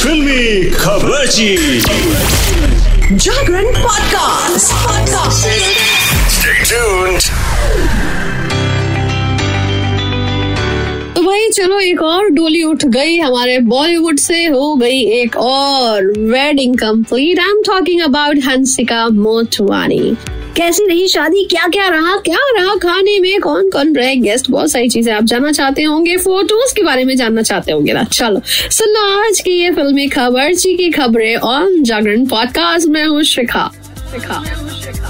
फिल्मी खबर जागरण podcast podcast तो भाई चलो एक और डोली उठ गई हमारे बॉलीवुड से हो गई एक और wedding complete I am talking about Hansika Motwani कैसी रही शादी? क्या क्या रहा? क्या रहा खाने में? कौन कौन रहे गेस्ट बहुत सारी चीज़ें आप जानना चाहते होंगे। फ़ोटोज़ के बारे में जानना चाहते होंगे ना। चलो। सुनो, आज की ये फिल्मी खबर ची की खबरें ऑन जागरण पॉडकास्ट में हूँ शिखा। शिखा।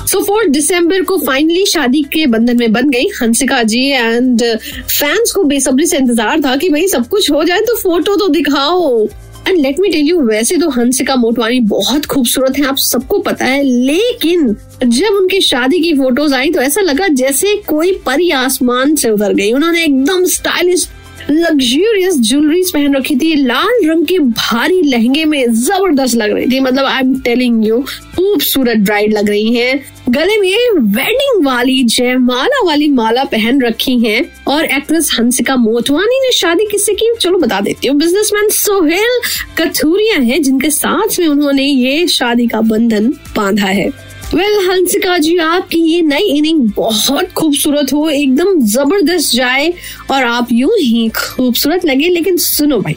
सो फोर्थ दिसंबर को फाइनली शादी के बंधन में बन गई हंसिका जी एंड फैंस को बेसब्री से इंतज़ार था कि भाई सब कुछ हो जाए तो फ़ोटो तो दिखाओ। And let me tell you वैसे तो हंसिका मोटवानी बहुत खूबसूरत है, आप सबको पता है, लेकिन जब उनकी शादी की फ़ोटोज़ आई तो ऐसा लगा जैसे कोई परी आसमान से उतर गई। उन्होंने एकदम स्टाइलिश लग्जूरियस ज्वेलरीज पहन रखी थी, लाल रंग के भारी लहंगे में ज़बरदस्त लग रही थी। मतलब आई एम टेलिंग यू खूबसूरत ब्राइड लग रही है। गले में वेडिंग वाली जयमाला वाली माला पहन रखी है और एक्ट्रेस हंसिका मोटवानी ने शादी किससे की? चलो बता देती हूँ। बिजनेसमैन सोहेल कथूरिया है जिनके साथ में उन्होंने ये शादी का बंधन बांधा है। वेल well, हंसिका जी आपकी ये नई इनिंग बहुत खूबसूरत हो एकदम ज़बरदस्त जाए और आप यूँ ही खूबसूरत लगे। लेकिन सुनो भाई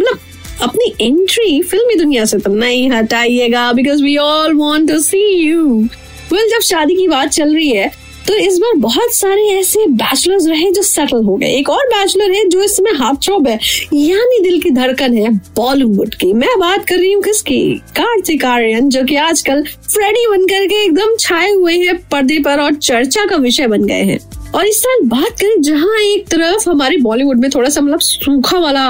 मतलब अपनी एंट्री फिल्मी दुनिया से तो नहीं हटाइएगा because we all want to see you well जब शादी की बात चल रही है तो इस बार बहुत सारे ऐसे बैचलर्स रहे जो सेटल हो गए। एक और बैचलर है जो इसमें हाथ चौब है, यानी दिल की धड़कन है बॉलीवुड की। मैं बात कर रही हूँ किसकी? कार्तिक आर्यन, जो कि आजकल फ्रेडी बनकर के एकदम छाए हुए हैं पर्दे पर और चर्चा का विषय बन गए हैं। और इस साल बात करें, जहाँ एक तरफ़ हमारे बॉलीवुड में थोड़ा सा मतलब सूखा वाला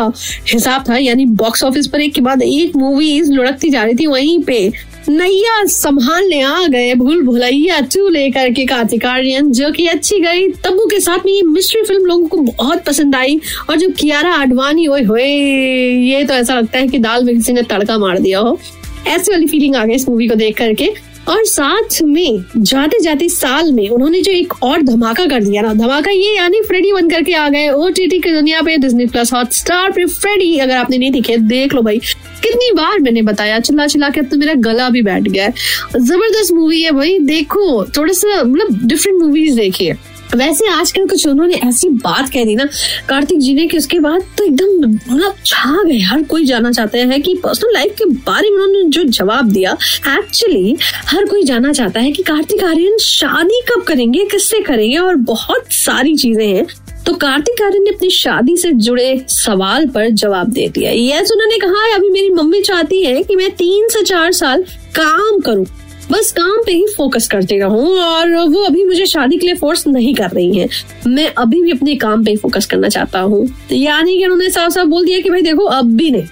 हिसाब था, यानी बॉक्स ऑफ़िस पर एक के बाद एक मूवीज़ लुढ़कती जा रही थी, वहीं पे नैया संभालने आ गए, भूल भुलैया टू लेकर के कार्तिक आर्यन जो कि अच्छी गई। तब्बू के साथ में ये मिस्ट्री फ़िल्म लोगों को बहुत पसंद आई, और जब कियारा आडवाणी होए, ये तो ऐसा लगता है कि दाल में किसी ने तड़का मार दिया हो। ऐसी वाली फीलिंग आ गई इस मूवी को देख करके। और साथ में जाते जाते साल में उन्होंने जो एक और धमाका कर दिया ना, धमाका ये यानी फ्रेडी बन करके आ गए। ओ टी टी की दुनिया पे डिज्नी प्लस हॉट स्टार पे फ्रेडी अगर आपने नहीं देखे, देख लो भाई। कितनी बार मैंने बताया, चिल्ला चिल्ला के अब तो मेरा गला भी बैठ गया है। ज़बरदस्त मूवी है भाई, देखो, थोड़ा सा मतलब डिफरेंट मूवीज़ देखिए। वैसे आजकल कुछ उन्होंने ऐसी बात कह दी ना, कार्तिक जी ने कि उसके बाद तो एकदम मतलब छा गए। हर कोई जानना चाहता है कि पर्सनल लाइफ के बारे में उन्होंने जो जवाब दिया एक्चुअली हर कोई जानना चाहता है कि कार्तिक आर्यन शादी कब करेंगे, किससे करेंगे और बहुत सारी चीज़ें हैं। तो कार्तिक आर्यन ने अपनी शादी से जुड़े सवाल पर जवाब दे दिया। यस उन्होंने कहा, अभी मेरी मम्मी चाहती है कि मैं तीन से चार साल काम करूँ। बस काम पे ही फोकस करती रहूँ और वो अभी मुझे शादी के लिए फोर्स नहीं कर रही हैं। मैं अभी भी अपने काम पे फोकस करना चाहता हूँ। यानी कि उन्होंने साफ़ साफ़ बोल दिया कि भाई देखो, अब भी नहीं।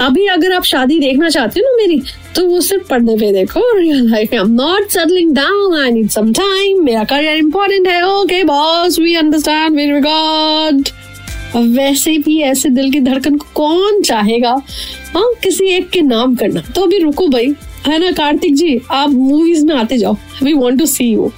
अभी अगर आप शादी देखना चाहते हो ना मेरी तो वो सिर्फ़ पढ़ने पे देखो रियल लाइफ में I am not settling down I need some time मेरा करियर इंपॉर्टेंट है. Okay boss we understand regard वैसे भी ऐसे दिल की धड़कन को कौन चाहेगा? हाँ किसी एक के नाम करना। तो अभी रुको भाई, है ना कार्तिक जी? आप मूवीज़ में आते जाओ। We want to see you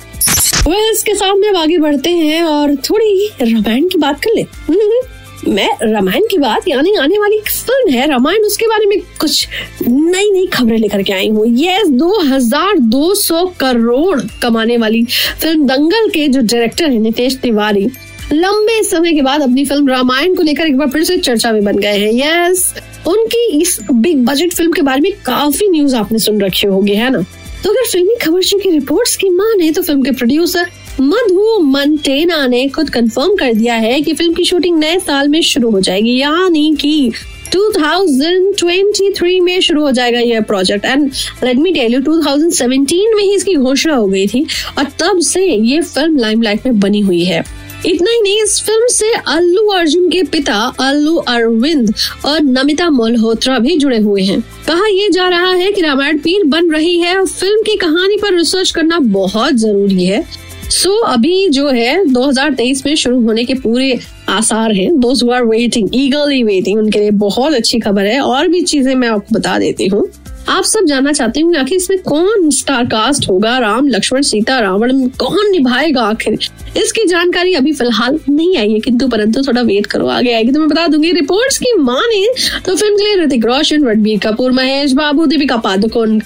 वह इसके साथ में आगे बढ़ते हैं और थोड़ी रामायण की बात कर ले। मैं रामायण की बात यानी आने वाली फ़िल्म है। रामायण उसके बारे में कुछ नई नई खबरें लेकर के आई हूँ। ये दो हज़ार दो सौ करोड़ कमाने वाली फ़िल्म दंगल के जो डायरेक्टर है, नितेश तिवारी। लंबे समय के बाद अपनी फ़िल्म रामायण को लेकर एक बार फिर से चर्चा में बन गए हैं। यस उनकी इस बिग बजट फ़िल्म के बारे में काफ़ी न्यूज़ आपने सुन रखी होगी, है ना? तो अगर फिल्मी खबर की रिपोर्ट्स की माने तो फ़िल्म के प्रोड्यूसर मधु मंटेना ने खुद कंफर्म कर दिया है कि फ़िल्म की शूटिंग नए साल में शुरू हो जाएगी, यानी कि 2023 में शुरू हो जाएगा यह project and let me tell you 2017 में ही इसकी घोषणा हो गई थी और तब से ये फ़िल्म लाइमलाइट में बनी हुई है। इतना ही नहीं, इस फ़िल्म से अल्लू अर्जुन के पिता अल्लू अरविंद और नमिता मल्होत्रा भी जुड़े हुए हैं। कहा यह जा रहा है कि रामायण पीर बन रही है और फ़िल्म की कहानी पर रिसर्च करना बहुत ज़रूरी है। सो so, अभी जो है 2023 में शुरू होने के पूरे आसार हैं। Those who are waiting eagerly waiting उनके लिए बहुत अच्छी खबर है। और भी चीज़ें मैं आपको बता देती हूँ। आप सब जानना चाहते होंगे आखिर इसमें कौन स्टार कास्ट होगा? राम लक्ष्मण सीता रावण कौन निभाएगा आखिर? इसकी जानकारी अभी फ़िलहाल नहीं आई है किंतु परंतु थोड़ा वेट करो आगे आएगी तो मैं बता दूँगी। रिपोर्ट्स की माने तो फ़िल्म के लिए ऋतिक रोशन रणबीर कपूर महेश बाबू दीपिका पादुकोण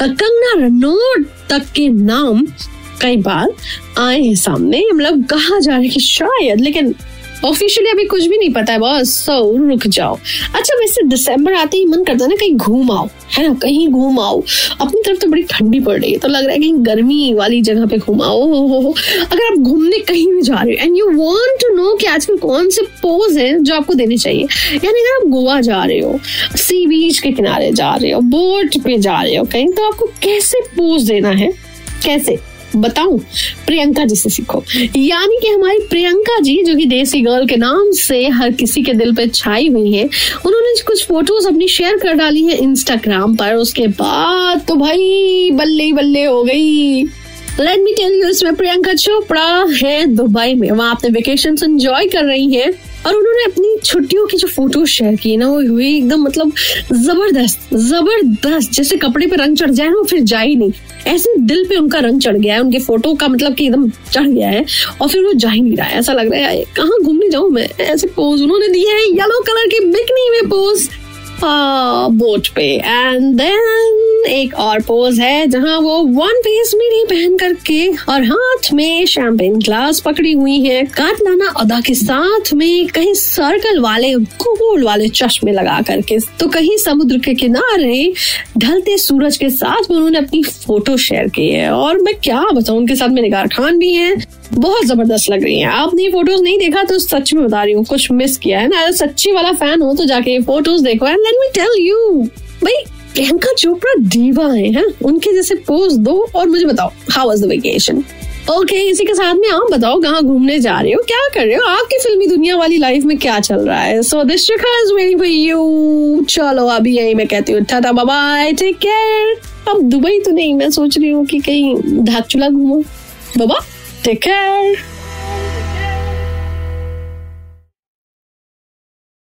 कंगना रनौत तक के नाम कई बार आए हैं सामने मतलब कहा जा रहा है कि शायद, लेकिन ऑफिशियली अभी कुछ भी नहीं पता है, बॉस सो रुक जाओ। अच्छा वैसे दिसंबर आते ही मन करता है ना कहीं घूम आओ, है ना, कहीं घूम आओ। अपनी तरफ़ तो बड़ी ठंडी पड़ रही है तो लग रहा है कहीं गर्मी वाली जगह पे घूम आओ। अगर आप घूमने कहीं भी जा रहे हो and you want to know कि आजकल कौन से पोज है जो आपको देने चाहिए, यानी अगर आप गोवा जा रहे हो सी बीच के किनारे जा रहे हो बोट पे जा रहे हो कहीं तो आपको कैसे पोज देना है? कैसे? बताऊँ, प्रियंका जी से सीखो। यानी कि हमारी प्रियंका जी, जो कि देसी गर्ल के नाम से हर किसी के दिल पे छाई हुई है, उन्होंने कुछ फ़ोटोज़ अपनी शेयर कर डाली है इंस्टाग्राम पर। उसके बाद तो भाई, बल्ले बल्ले हो गई। लेट मी टेल यू इसमें प्रियंका चोपड़ा है दुबई में। वहाँ अपने वेकेशन एंजॉय कर रही है। और उन्होंने अपनी छुट्टियों की जो फ़ोटो शेयर की ना, वो हुई एकदम मतलब ज़बरदस्त ज़बरदस्त। जैसे कपड़े पे रंग चढ़ जाए ना फिर जाए ही नहीं। ऐसे दिल पे उनका रंग चढ़ गया है, उनके फ़ोटो का मतलब कि एकदम चढ़ गया है, और फिर वो जा ही नहीं रहा है। ऐसा लग रहा है कहाँ घूमने जाऊँ मैं? ऐसे पोज उन्होंने दिए है येलो कलर के बिकनी में पोज बोट पे। एंड देन एक और पोज है, जहाँ वो वन पीस मिनी पहन करके और हाथ में शैंपेन ग्लास पकड़ी हुई है। काटलाना अदा के साथ में कहीं सर्कल वाले, गोल वाले चश्मे लगा करके। तो कहीं समुद्र के किनारे ढलते सूरज के साथ उन्होंने अपनी फ़ोटो शेयर की है। और मैं क्या बताऊँ, उनके साथ में निगार खान भी है। बहुत ज़बरदस्त लग रही है। आपने ये फ़ोटोज़ नहीं देखा तो सच में बता रही हूँ कुछ मिस किया है ना। अगर सच्ची वाला फ़ैन हो तो जाके ये फ़ोटोज़ देखो। And let me tell you भाई प्रियंका चोपड़ा दीवा है, है? उनके जैसे पोज दो और मुझे बताओ how was the vacation okay okay, इसी के साथ में आप बताओ कहाँ घूमने जा रहे हो क्या कर रहे हो? आपकी फिल्मी दुनिया वाली लाइफ में क्या चल रहा है? So this is waiting for you चलो अभी यही मैं कहती हूँ टाटा बाय टेक केयर अब दुबई तो नहीं मैं सोच रही हूँ कि कहीं धाकचूला घूमो। बाबा टेक केयर